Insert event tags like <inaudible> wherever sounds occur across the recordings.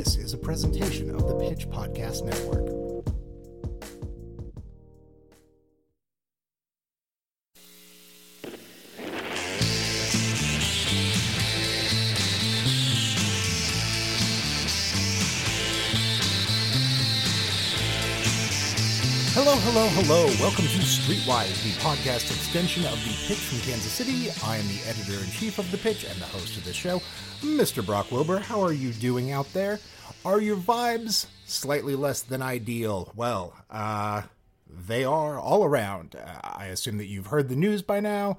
This is a presentation of the Pitch Podcast Network. Hello. Welcome to Streetwise, the podcast extension of The Pitch from Kansas City. I am the editor in chief of The Pitch and the host of this show, Mr. Brock Wilbur. How are you doing out there? Are your vibes slightly less than ideal? Well, uh, they are all around. Uh, I assume that you've heard the news by now,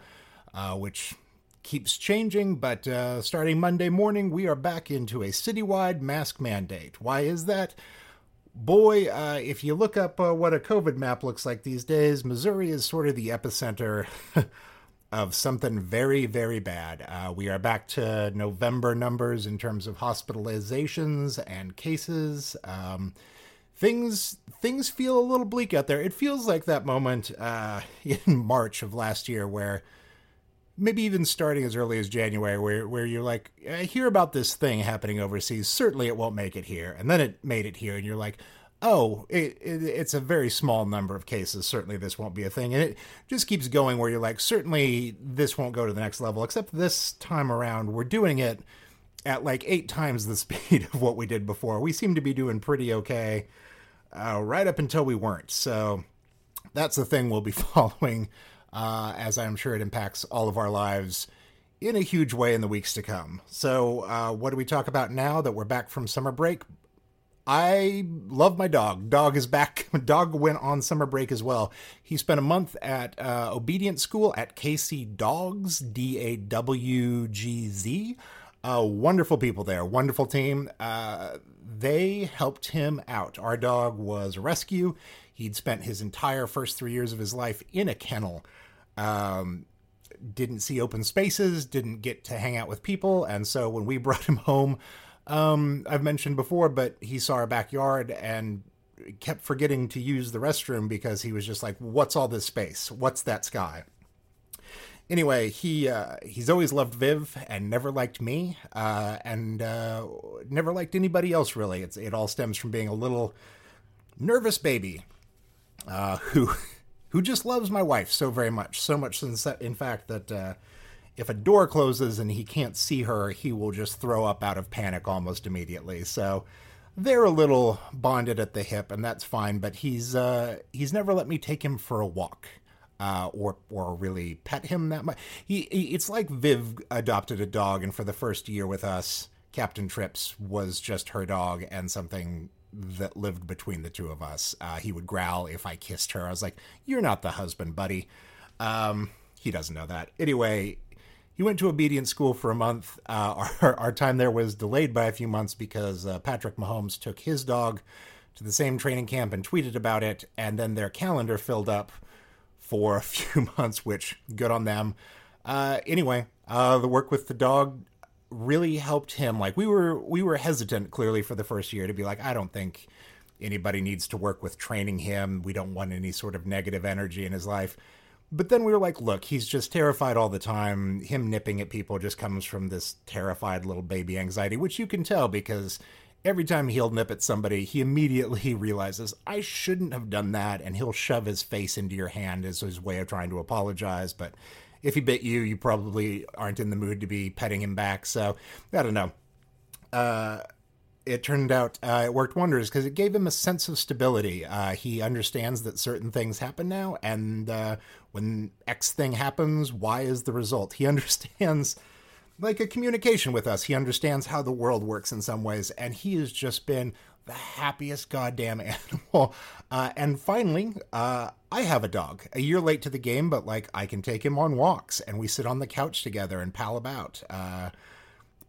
uh, which keeps changing, but uh, starting Monday morning, we are back into a citywide mask mandate. Why is that? Boy, uh, if you look up uh, what a COVID map looks like these days, Missouri is sort of the epicenter <laughs> of something very, very bad. Uh, we are back to November numbers in terms of hospitalizations and cases. Um, things things feel a little bleak out there. It feels like that moment uh, <laughs> in March of last year where maybe even starting as early as January, where where you're like, I hear about this thing happening overseas. Certainly, it won't make it here, and then it made it here, and you're like, oh, it, it, it's a very small number of cases. Certainly, this won't be a thing, and it just keeps going. Where you're like, certainly, this won't go to the next level. Except this time around, we're doing it at like eight times the <laughs> speed of what we did before. We seem to be doing pretty okay, uh, right up until we weren't. So that's the thing we'll be <laughs> following uh, as I'm sure it impacts all of our lives in a huge way in the weeks to come. So, uh, what do we talk about now that we're back from summer break? I love my dog. Dog is back. <laughs> Dog went on summer break as well. He spent a month at uh, school at KC Dogs, D A W G Z. Uh, wonderful people there, wonderful team. Uh, they helped him out. Our dog was a rescue. He'd spent his entire first three years of his life in a kennel um, didn't see open spaces, didn't get to hang out with people, and so when we <laughs> brought him home, um, I've mentioned before, but he saw our backyard and kept forgetting to use the restroom because he was just like, "What's all this space? What's that sky?" Anyway, he uh, he's always loved Viv and never liked me, uh, and uh, never liked anybody else really. It's, it all stems from being a little nervous baby uh, who who just loves my wife so very much, so much in fact that uh, if a door closes and he can't see her, he will just throw up out of panic almost immediately. So they're a little bonded at the hip, and that's fine. But he's uh, he's never let me take him for a walk. Uh, or or really pet him that much. He, he, it's like Viv adopted a dog, and for the first year with us, Captain Trips was just her dog and something that lived between the two of us. Uh, he would growl if I kissed her. I was like, "You're not the husband, buddy." Um, he doesn't know that. Anyway, he went to obedience school for a month. Uh, our, <laughs> our time there was delayed by a few months because uh, Patrick Mahomes took his dog to the same training camp and tweeted about it, and then their calendar filled up for a <laughs> few months, which good on them. Uh, anyway, uh, the work with the dog really helped him. Like we were we were hesitant clearly for the first year to be like, I don't think anybody needs to work with training him. We don't want any sort of negative energy in his life. But then we were like, look, he's just terrified all the time. Him nipping at people just comes from this terrified little baby anxiety, which you can tell because every time he'll nip at somebody, he immediately <laughs> realizes, I shouldn't have done that. And he'll shove his face into your hand as his way of trying to apologize. But if he bit you, you probably aren't in the mood to be petting him back. So I don't know. Uh, it turned out uh, it worked wonders because it gave him a sense of stability. Uh, he understands that certain things happen now, and uh, when X thing happens, Y is the result. He <laughs> understands like a communication with us. He understands how the world works in some ways, and he has just been the happiest goddamn animal. <laughs> Uh, and finally, uh, I have a dog. A year late to the game, but like I can take him on walks, and we sit on the couch together and pal about. Uh,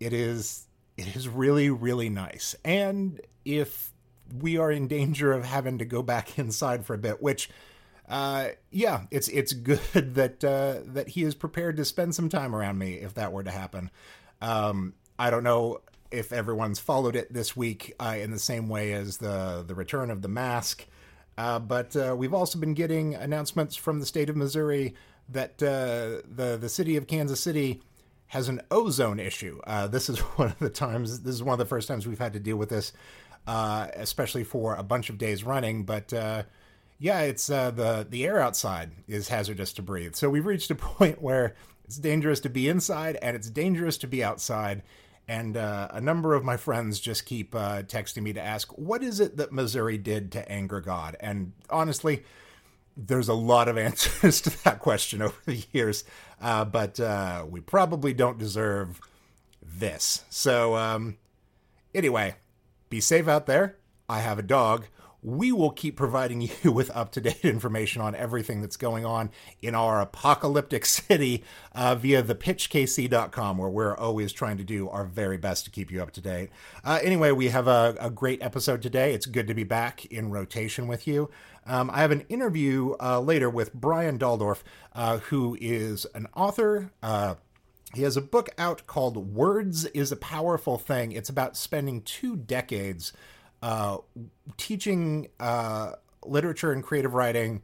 it is it is really really nice. And if we are in danger of having to go back <laughs> inside for a bit, which uh, yeah, it's it's good <laughs> that uh, that he is prepared to spend some time around me if that were to happen. Um, I don't know if everyone's followed it this week uh, in the same way as the the return of the mask, uh, but uh, we've also been getting announcements from the state of Missouri that uh, the the city of Kansas City has an ozone issue. Uh, this is <laughs> one of the times, this is one of the first times we've had to deal with this, especially for a bunch of days running. But yeah, it's the, the air outside is hazardous to breathe. So we've reached a <laughs> point where it's dangerous to be inside and it's dangerous to be outside. And uh, a number of my friends just keep uh, texting me to ask, what is it that Missouri did to anger God? And honestly, there's a lot of <laughs> answers to that question over the years, uh, but uh, we probably don't deserve this. So, um, anyway, be safe out there. I have a dog we will keep providing <laughs> you with up to date information on everything that's going on in our apocalyptic <laughs> city uh, via thepitchkc.com, where we're always trying to do our very best to keep you up to date. Uh, anyway, we have a, a, great episode today. It's good to be back in rotation with you. Um, I have an interview uh, later with Brian Daldorph, uh, who is an author. Uh, he has a book out called Words is a Powerful Thing. It's about spending two decades uh, teaching uh, literature and creative writing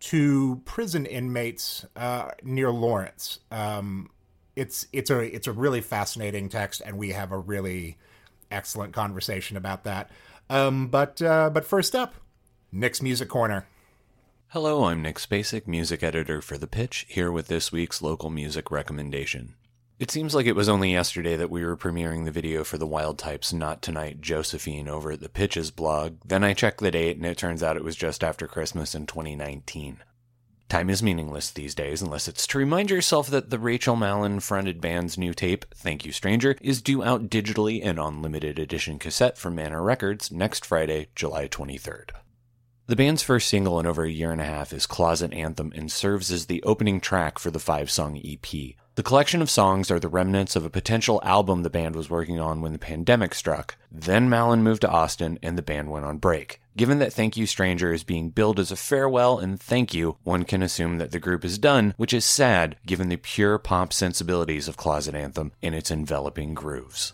to prison inmates uh, near Lawrence. Um, it's it's a it's a really fascinating text, and we have a really excellent conversation about that. Um, but uh, but first up, Nick's Music Corner. Hello, I'm Nick Spacek, music editor for The Pitch, here with this week's local music recommendation. It seems like it was only yesterday that we were premiering the video for the Wild Types Not Tonight Josephine over at the Pitches blog. Then I checked the date and it turns out it was just after Christmas in 2019. Time is meaningless these days unless it's to remind yourself that the Rachel Mallon fronted band's new tape, Thank You Stranger, is due out digitally and on limited edition cassette from Manor Records next Friday, July 23rd. The band's first single in over a year and a half is Closet Anthem and serves as the opening track for the five song EP. The collection of songs are the remnants of a potential album the band was working on when the pandemic struck. Then Mallon moved to Austin and the band went on break. Given that Thank You Stranger is being billed as a farewell and thank you, one can assume that the group is done, which is sad given the pure pop sensibilities of Closet Anthem and its enveloping grooves.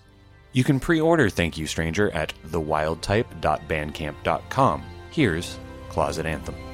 You can pre order Thank You Stranger at thewildtype.bandcamp.com. Here's Closet Anthem.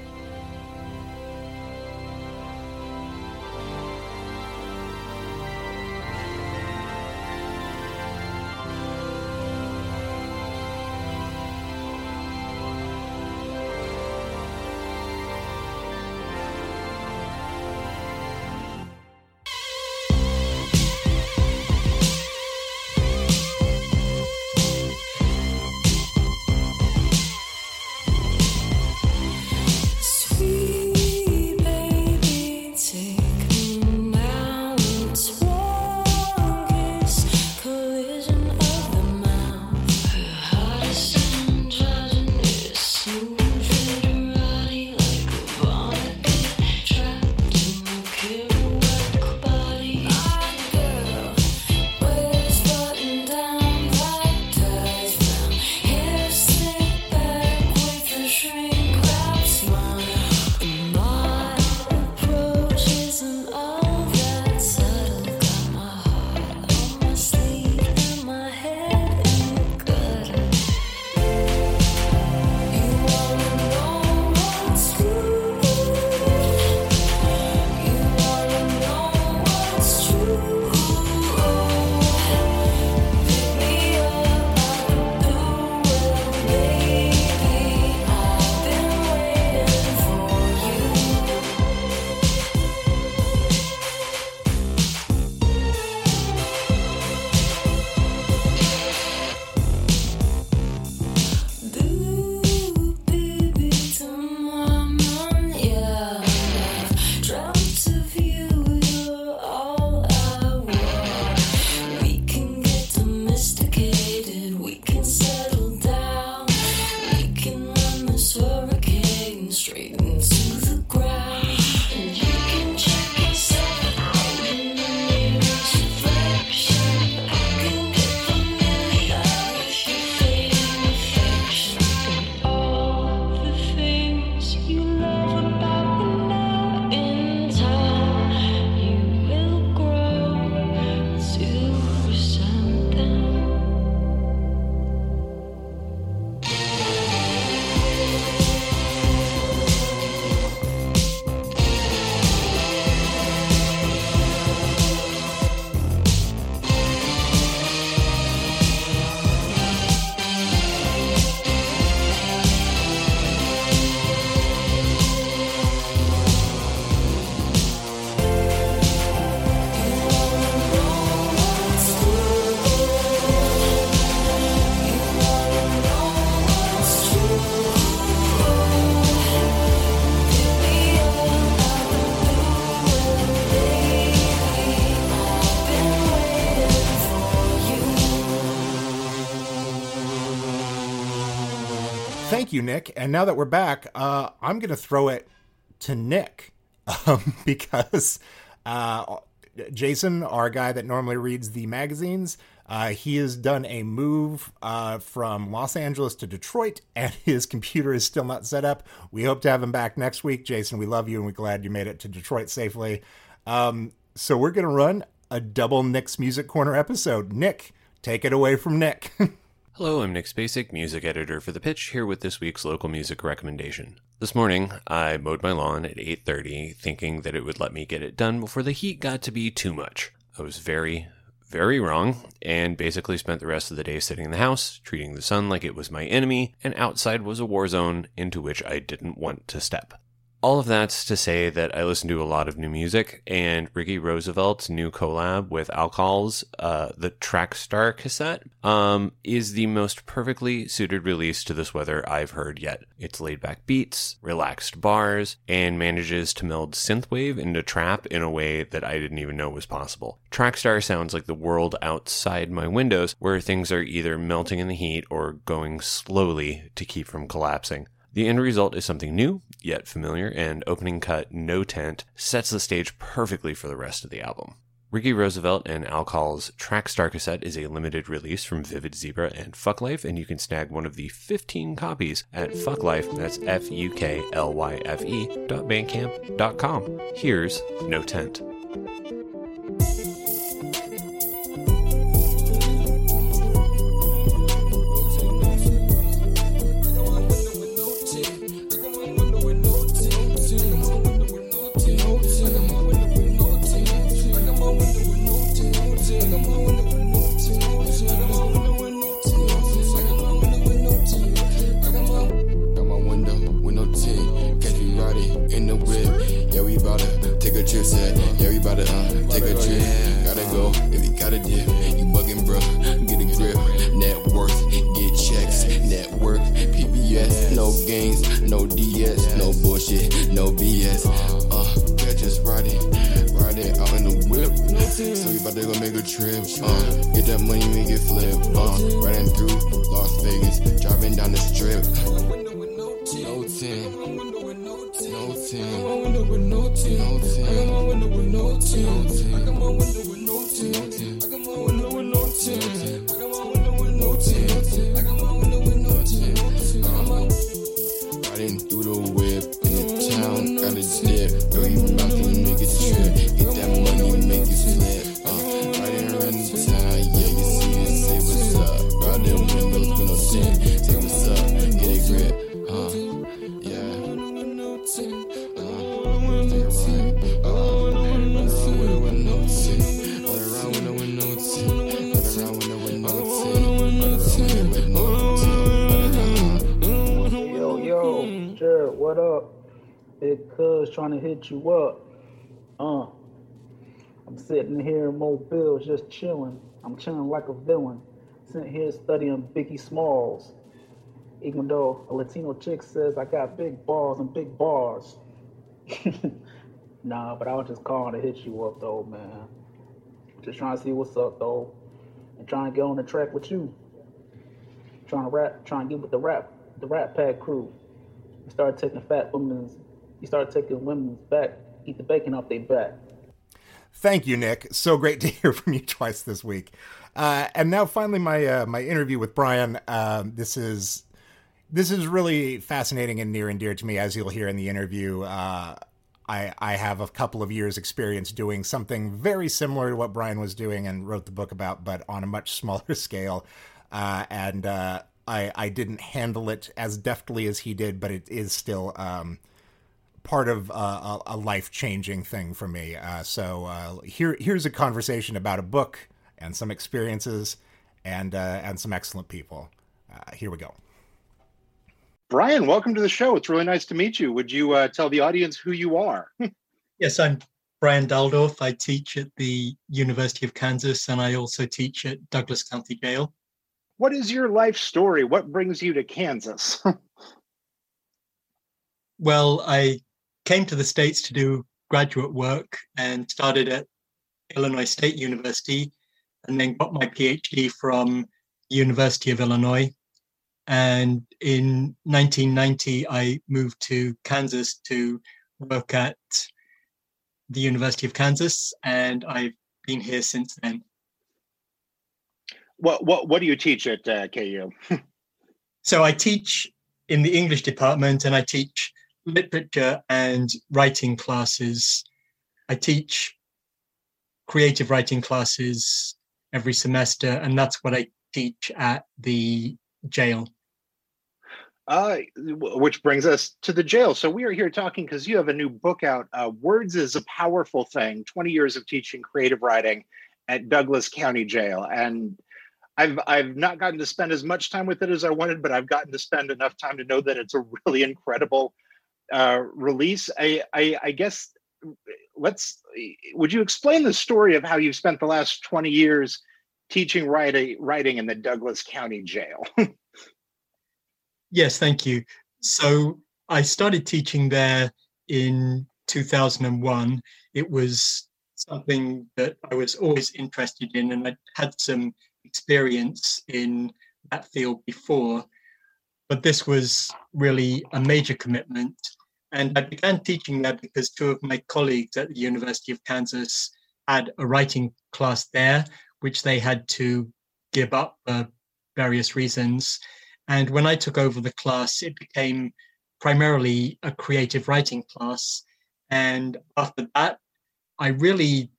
You, Nick. And now that we're back, uh, I'm going to throw it to Nick <laughs> um, because uh, Jason, our guy that normally reads the magazines, uh, he has done a move uh, from Los Angeles to Detroit, <laughs> and his computer is still not set up. We hope to have him back next week. Jason, we love you, and we're glad you made it to Detroit safely. Um, so we're going to run a double Nick's Music Corner episode. Nick, take it away from Nick. <laughs> Hello, I'm Nick Spacek, music editor for The Pitch, here with this week's local music recommendation. This morning, I mowed my lawn at 8:30, thinking that it would let me get it done before the heat got to be too much. I was very, very wrong, and basically spent the rest of the day sitting in the house, treating the sun like it was my enemy, and outside was a war zone into which I didn't want to step. All of that's to say that I listen to a lot of new music, and Ricky Roosevelt's new collab with Alccalh's, uh, the Trackstar cassette, um, is the most perfectly suited release to this weather I've heard yet. It's laid back beats, relaxed bars, and manages to meld synthwave into trap in a way that I didn't even know was possible. Trackstar sounds like the world outside my windows, where things are either melting in the heat or going slowly to keep from collapsing. The end result is something new, yet familiar, and opening cut No Tint sets the stage perfectly for the rest of the album. Ricky Roosevelt and Alccalh's Track Star cassette is a limited release from Vivid Zebra and Fuck Life, and you can snag one of the 15 copies at Fuck Life, that's F U K L Y F E dot bandcamp dot com. Here's No Tint. You gotta dip. You bugging, bro. Get a grip. Net worth, get checks. Network, PBS. No games, no DS. No bullshit, no BS. Uh, catch us riding, riding out in the whip. So we bout to go make a trip. Uh, get that money, make it flip. Uh, riding through Las Vegas, driving down the strip. No 10. No 10. No 10. No 10. What up? Big cuz trying to hit you up. Uh, I'm sitting here in Mobile just chilling. I'm chilling like a villain. Sitting here studying Biggie Smalls. Even though a Latino chick says I got big balls and big bars. <laughs> nah, but I was just calling to hit you up though, man. Just trying to see what's up though. And trying to get on the track with you. Trying to rap, trying to get with the rap, the rap pack crew. You start taking fat women's, you start taking women's back, eat the bacon off their back. Thank you, Nick. So great to <laughs> hear from you twice this week. Uh, and now, finally, my uh, my interview with Brian. Um, this is this is really fascinating and near and dear to me, as you'll hear in the interview. Uh, I I have a couple of years' experience doing something very similar to what Brian was doing and wrote the book about, but on a much smaller <laughs> scale. Uh, and uh, I I didn't handle it as deftly as he did, but it is still. Um, part of uh, a, a life changing thing for me. Uh, so uh, here here's a conversation about a book and some experiences and uh, and some excellent people. Uh, here we go. Brian, welcome to the show. It's really nice to meet you. Would you uh, tell the audience who you are? <laughs> Yes, I'm Brian Daldorph. I teach at the University of Kansas and I also teach at Douglas County Jail. What is your life story? What brings you to Kansas? <laughs> Well, I came to the States to do graduate work and started at Illinois State University and then got my PhD from University of Illinois. And in 1990, I moved to Kansas to work at the University of Kansas, and I've been here since then. What what what do you teach at uh, KU? <laughs> so I teach in the English department, and I teach literature and writing classes. I teach creative writing classes every semester, and that's what I teach at the jail. Uh, which brings us to the jail. So we are here talking because you have a new book out. Uh, Words is a powerful thing. Twenty years of teaching creative writing at Douglas County Jail, and I've I've not gotten to spend as much time with it as I wanted, but I've gotten to spend enough time to know that it's a really incredible uh, release. I, I I guess let's. Would you explain the story of how you've spent the last twenty years teaching writing writing in the Douglas County Jail? <laughs> Yes, thank you. So I started teaching there in 2001. It was something that I was always interested in, and I had some experience in that field before. But this was really a major commitment. And I began teaching there because two of my colleagues at the University of Kansas had a writing class there, which they had to give up for various reasons. And when I took over the class, it became primarily a creative writing class. And after that, I really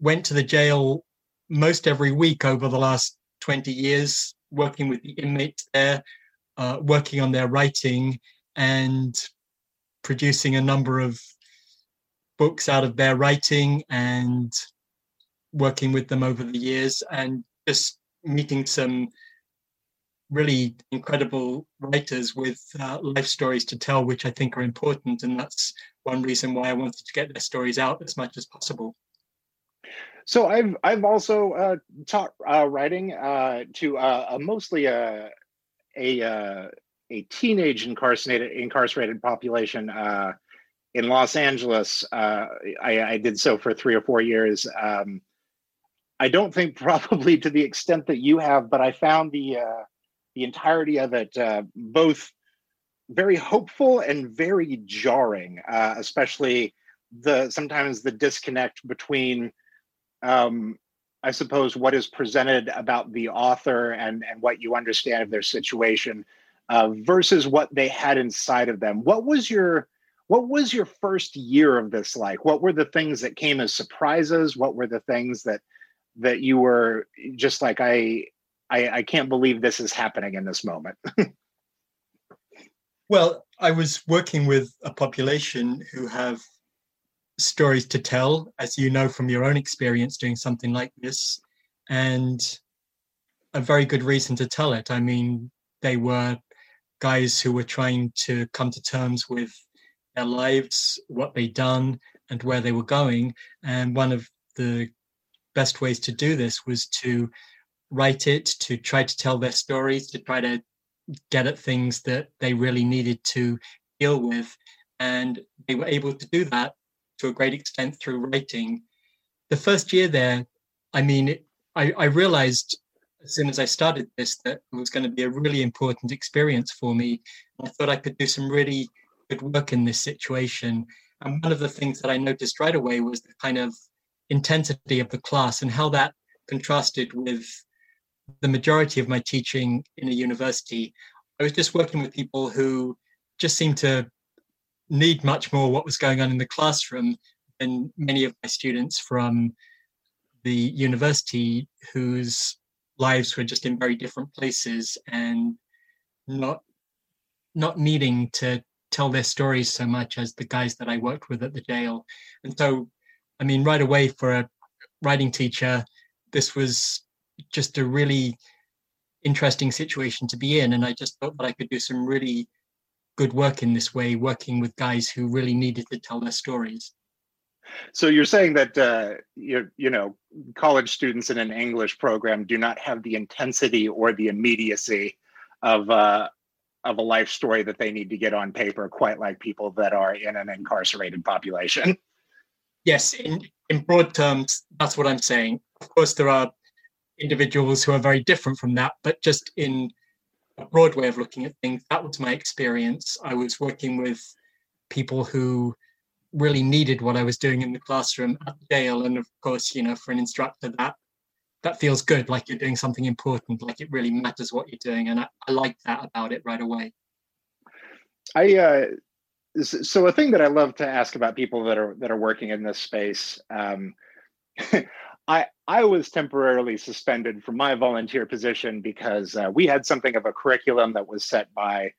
went to the jail most every week over the last 20 years, working with the inmates there, uh, working on their writing and producing a number of books out of their writing and working with them over the years and just meeting some really incredible writers with uh, life stories to tell, which I think are important. And that's one reason why I wanted to get their stories out as much as possible. So I've I've also uh, taught uh, writing uh, to uh, a mostly a a, uh, a teenage incarcerated incarcerated population uh, in Los Angeles. I, I, did so for three or four years. Um, I don't think <laughs> probably to the extent that you have, but I found the the entirety of it uh, both very hopeful and very jarring, uh, especially the sometimes the disconnect between, um, I suppose, what is presented about the author and and what you understand of their situation uh, versus what they had inside of them. What was your what was your first year of this like? What were the things that came as surprises? What were the things that that you were just like I I, I can't believe this is happening in this moment. <laughs> well, I was working with a population who have stories to tell, as you know from your own experience doing something like this, and a very good reason to tell it. I mean, they were guys who were trying to come to terms with their lives, what they'd done, and where they were going. And one of the best ways to do this was to write it, to try to tell their stories, to try to get at things that they really needed to deal with. And they were able to do that to a great extent through writing. The first year there, I mean, it, I, I realized as soon as I started this that it was going to be a really important experience for me. I thought I could do some really good work in this situation. And one of the things that I noticed right away was the kind of intensity of the class and how that contrasted with the majority of my teaching in a university, I was just working with people who just seemed to need much more what was going on in the classroom than many of my students from the university whose lives were just in very different places and not not needing to tell their stories so much as the guys that I worked with at the jail. And so, I mean, right away for a writing teacher, this was just a really interesting situation to be in. And I just thought that I could do some really good work in this way, working with guys who really needed to tell their stories. So you're saying that uh, you you know college students in an English program do not have the intensity or the immediacy of uh, of a life story that they need to get on paper, quite like people that are in an incarcerated population. Yes, in in broad terms, that's what I'm saying. Of course, there are individuals who are very different from that, but just in a broad way of looking at things. That was my experience. I was working with people who really needed what I was doing in the classroom at Yale, and of course, you know, for an instructor, that that feels good, like you're doing something important, like it really matters what you're doing, and I, I like that about it right away. I uh, so a thing that I love to ask about people that are that are working in this space. Um, <laughs> I I was temporarily suspended from my volunteer position because uh, we had something of a curriculum that was set by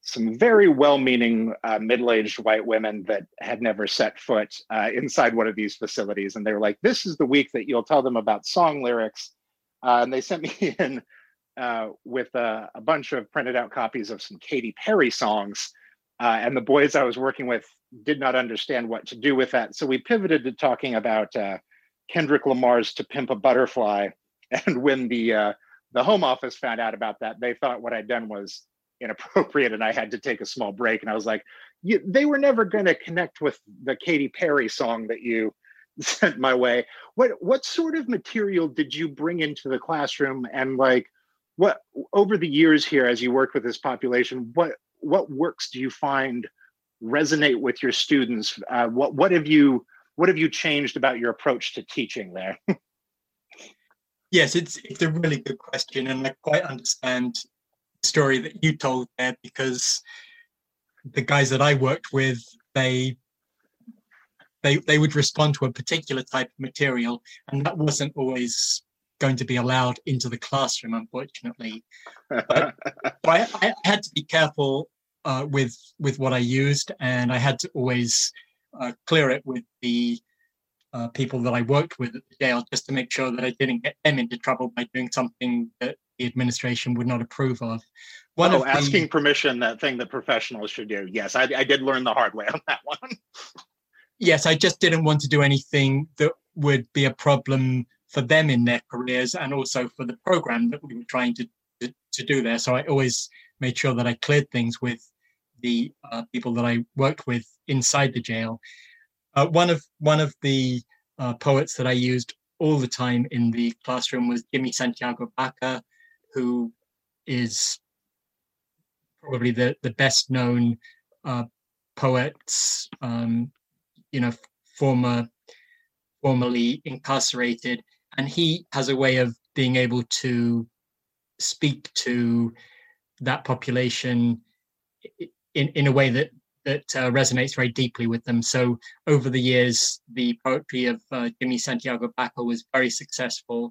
some very well-meaning uh, middle-aged white women that had never set foot uh, inside one of these facilities, and they were like, "This is the week that you'll tell them about song lyrics," uh, and they sent me <laughs> in uh, with a, a bunch of printed out copies of some Katy Perry songs uh, and the boys I was working with did not understand what to do with that. So we pivoted to talking about Kendrick Lamar's "To Pimp a Butterfly." And when the uh, the home office found out about that, they thought what I'd done was inappropriate, and I had to take a small break. And I was like, "They were never going to connect with the Katy Perry song that you." <laughs> sent my way what what sort of material did you bring into the classroom and like what over the years here as you worked with this population what what works do you find resonate with your students? Uh, what what have you what have you changed about your approach to teaching there? <laughs> yes, it's it's a really good question, and I quite understand the story that you told there because the guys that I worked with, they they they would respond to a particular type of material, and that wasn't always going to be allowed into the classroom, unfortunately. But, <laughs> I, I, had to be careful uh, with with what I used, and I had to always uh, clear it with the uh, people that I worked with at the jail, just to make sure that I didn't get them into trouble by doing something that the administration would not approve of. One oh, of asking the, permission, that thing that professionals should do. Yes, I, I did learn the hard way on that one. yes, I just didn't want to do anything that would be a problem for them in their careers and also for the program that we were trying to, to, to do there. So I always made sure that I cleared things with the uh, people that I worked with inside the jail. Uh, one of one of the uh, poets that I used all the time in the classroom was Jimmy Santiago Baca, who is probably the the best known uh, poet, um, you know, former formerly incarcerated, and he has a way of being able to speak to that population in, in a way that that uh, resonates very deeply with them. So over the years, the poetry of uh, Jimmy Santiago Baca was very successful.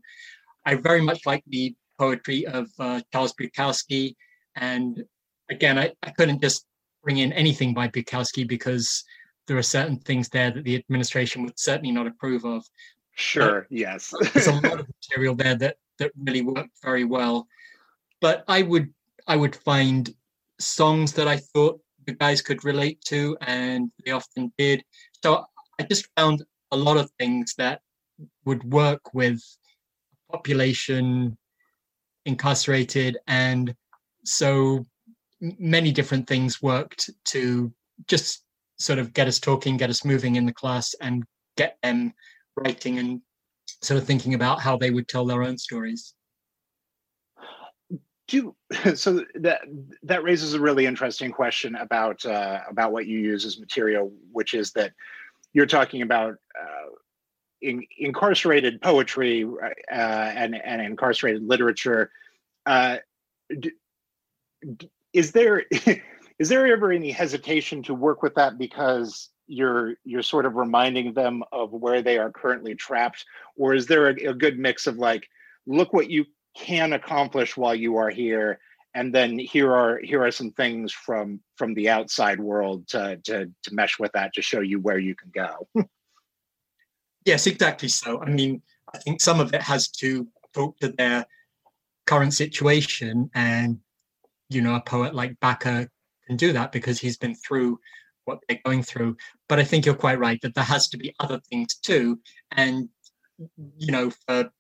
I very much like the poetry of uh, Charles Bukowski. And again, I, I couldn't just bring in anything by Bukowski because there are certain things there that the administration would certainly not approve of. Sure, but yes. <laughs> there's a lot of material there that that really worked very well. But I would I would find songs that I thought the guys could relate to, and they often did. So I just found a lot of things that would work with population incarcerated, and so many different things worked to just sort of get us talking, get us moving in the class, and get them writing and sort of thinking about how they would tell their own stories do <laughs> so that that raises a really interesting question about uh, about what you use as material, which is that you're talking about uh, in, incarcerated poetry uh, and and incarcerated literature. Uh, d- d- is there <laughs> is there ever any hesitation to work with that because you're you're sort of reminding them of where they are currently trapped, or is there a, a good mix of like, look what you can accomplish while you are here. And then here are here are some things from from the outside world to to, to mesh with that to show you where you can go. <laughs> Yes exactly. So i mean i think some of it has to talk to their current situation. And you know a poet like Baca can do that because he's been through what they're going through. But i think you're quite right that there has to be other things too. And you know for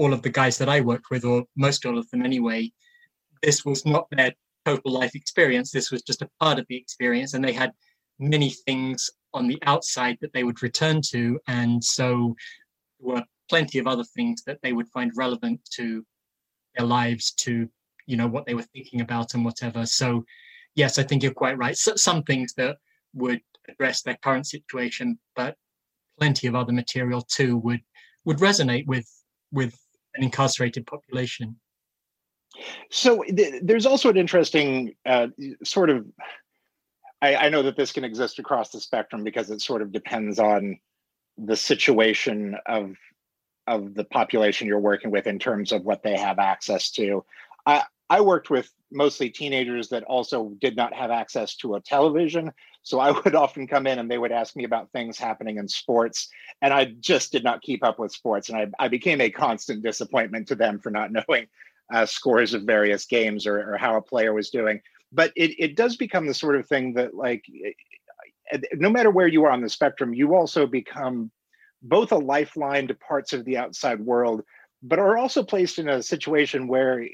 all of the guys that I worked with, or most all of them anyway, this was not their total life experience. This was just a part of the experience, and they had many things on the outside that they would return to, and so there were plenty of other things that they would find relevant to their lives to you know what they were thinking about and whatever so yes i think you're quite right so, some things that would address their current situation but plenty of other material too would would resonate with with an incarcerated population so th- there's also an interesting uh, sort of I, I know that this can exist across the spectrum because it sort of depends on the situation of of the population you're working with in terms of what they have access to. I I worked with mostly teenagers that also did not have access to a television. So I would often come in and they would ask me about things happening in sports. And I just did not keep up with sports. And I, I became a constant disappointment to them for not <laughs> knowing uh, scores of various games or, or how a player was doing but it, it does become the sort of thing that like no matter where you are on the spectrum you also become both a lifeline to parts of the outside world but are also placed in a situation where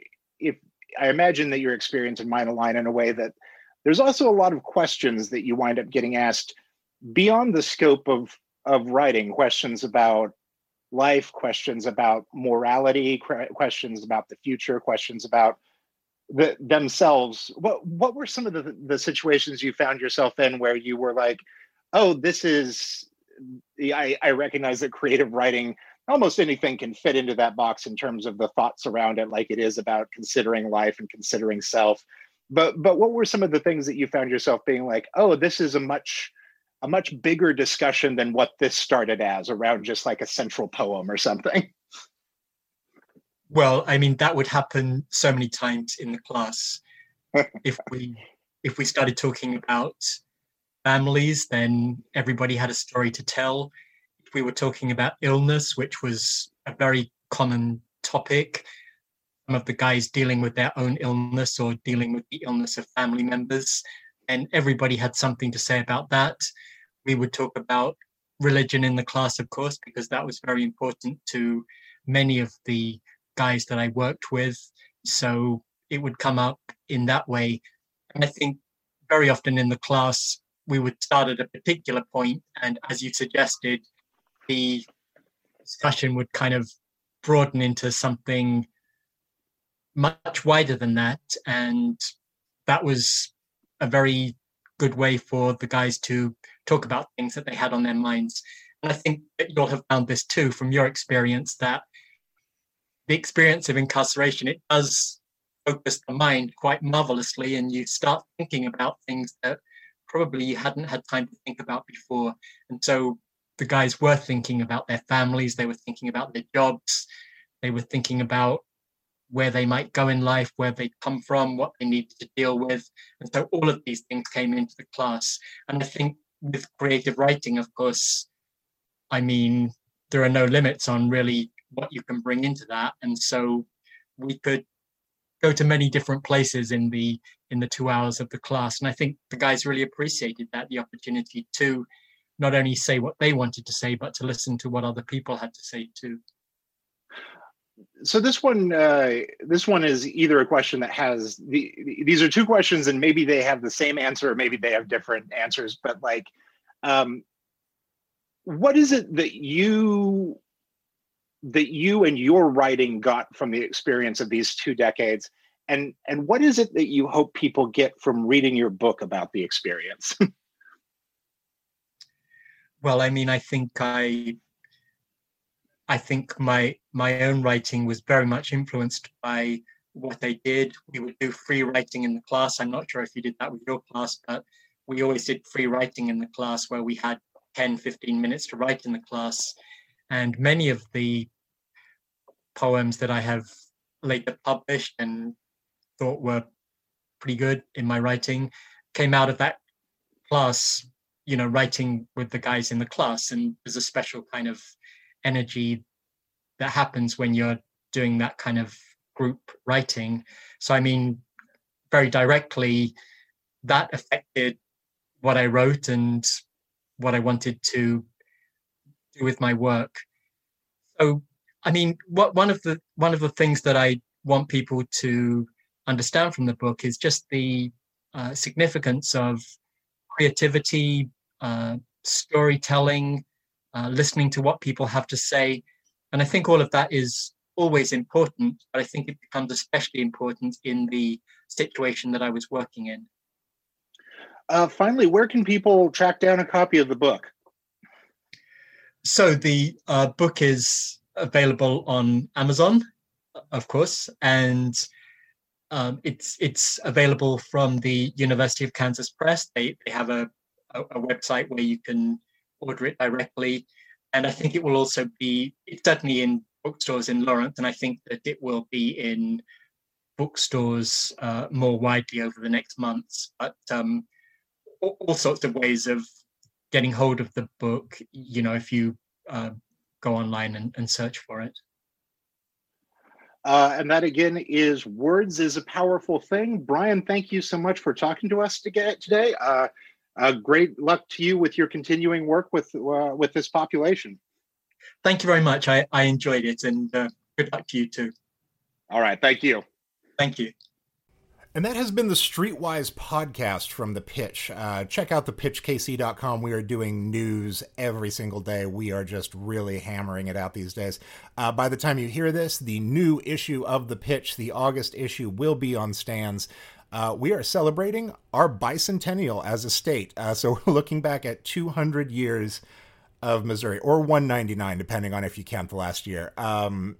if i imagine that your experience and mine align in a way that there's also a lot of questions that you wind up getting asked beyond the scope of of writing questions about life questions about morality questions about the future questions about the, themselves. What what were some of the, the situations you found yourself in where you were like oh this is I, I recognize that creative writing almost anything can fit into that box in terms of the thoughts around it like it is about considering life and considering self but but what were some of the things that you found yourself being like oh this is a much a much bigger discussion than what this started as around just like a central poem or something? Well i mean that would happen so many times in the class. <laughs> If we if we started talking about families then everybody had a story to tell. If we were talking about illness which was a very common topic of the guys dealing with their own illness or dealing with the illness of family members and everybody had something to say about that we would talk about religion in the class of course because that was very important to many of the guys that I worked with. So it would come up in that way. And I think very often in the class, we would start at a particular point, and as you suggested, the discussion would kind of broaden into something much wider than that. And that was a very good way for the guys to talk about things that they had on their minds. And I think that you'll have found this too from your experience that the experience of incarceration, it does focus the mind quite marvelously, and you start thinking about things that probably you hadn't had time to think about before. And so the guys were thinking about their families, they were thinking about their jobs, they were thinking about where they might go in life, where they come from, what they need to deal with. And so all of these things came into the class. And I think with creative writing, of course, I mean, there are no limits on really what you can bring into that and so we could go to many different places in the in the two hours of the class and i think the guys really appreciated that the opportunity to not only say what they wanted to say but to listen to what other people had to say too so this one uh, this one is either a question that has the these are two questions and maybe they have the same answer or maybe they have different answers but like um, what is it that you that you and your writing got from the experience of these two decades? And and what is it that you hope people get from reading your book about the experience? <laughs> Well i mean i think i i think my my own writing was very much influenced by what they did. We would do free writing in the class. I'm not sure if you did that with your class but we always did free writing in the class where we had 10 15 minutes to write in the class. And many of the poems that I have later published and thought were pretty good in my writing came out of that class, you know, writing with the guys in the class. And there's a special kind of energy that happens when you're doing that kind of group writing. So, I mean, very directly, that affected what I wrote and what I wanted to do with my work. So I mean, what one of the one of the things that I want people to understand from the book is just the uh, significance of creativity, uh, storytelling, uh, listening to what people have to say, and I think all of that is always important, but I think it becomes especially important in the situation that I was working in. Uh, finally, where can people track down a copy of the book? So the uh, book is available on Amazon, of course, and um, it's it's available from the University of Kansas Press. They they have a, a, a website where you can order it directly, and I think it will also be it's certainly in bookstores in Lawrence, and I think that it will be in bookstores uh, more widely over the next months. But um, all, sorts of ways of getting hold of the book. You know, if you uh, go online and, and search for it. Uh, and that again is words is a powerful thing. Brian, thank you so much for talking to us today. Uh, great luck to you with your continuing work with uh, with this population. Thank you very much. I, I enjoyed it, and uh, good luck to you too. All right, thank you. Thank you. And that has been the Streetwise podcast from The Pitch. Uh, check out thepitchkc.com. We are doing news every single day. We are just really hammering it out these days. Uh, by the time you hear this, the new issue of The Pitch, the August issue, will be on stands. Uh, we are celebrating our bicentennial as a state. Uh, so <laughs> we're looking back at 200 years of Missouri, or 199, depending on if you count the last year. Um,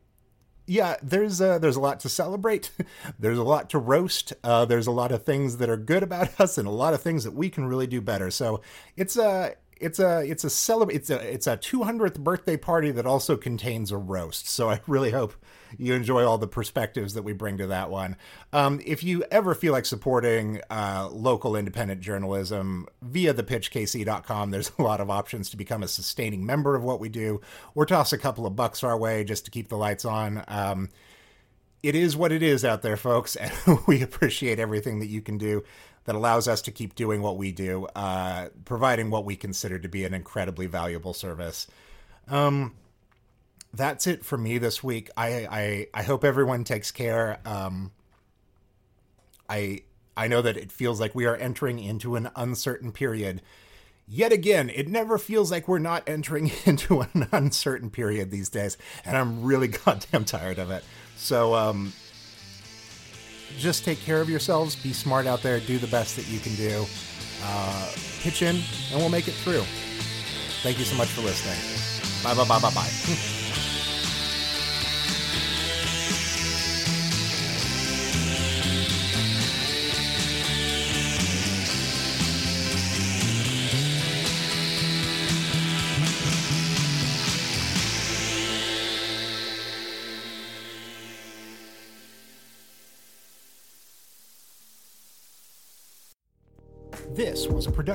yeah, there's uh, there's a lot to celebrate. <laughs> there's a lot to roast. Uh, there's a lot of things that are good about <laughs> us, and a lot of things that we can really do better. So it's a it's a it's a celebr- it's a it's a 200th birthday party that also contains a roast. So I really hope you enjoy all the perspectives that we bring to that one. Um, if you ever feel like supporting uh, local independent journalism via thepitchkc.com, there's a lot of options to become a sustaining member of what we do, or toss a couple of bucks our way just to keep the lights on. Um, it is what it is out there, folks, <laughs> and we appreciate everything that you can do that allows us to keep doing what we do, uh, providing what we consider to be an incredibly valuable service. Um, that's it for me this week. I I, I hope everyone takes care. Um, I I know that it feels like we are entering into an uncertain period. Yet again, it never feels like we're not entering <laughs> into an uncertain period these days, and I'm really <laughs> goddamn tired of it. So um, just take care of yourselves, be smart out there, do the best that you can do, uh, pitch in, and we'll make it through. Thank you so much for listening. Bye, bye, bye, bye, bye. <laughs>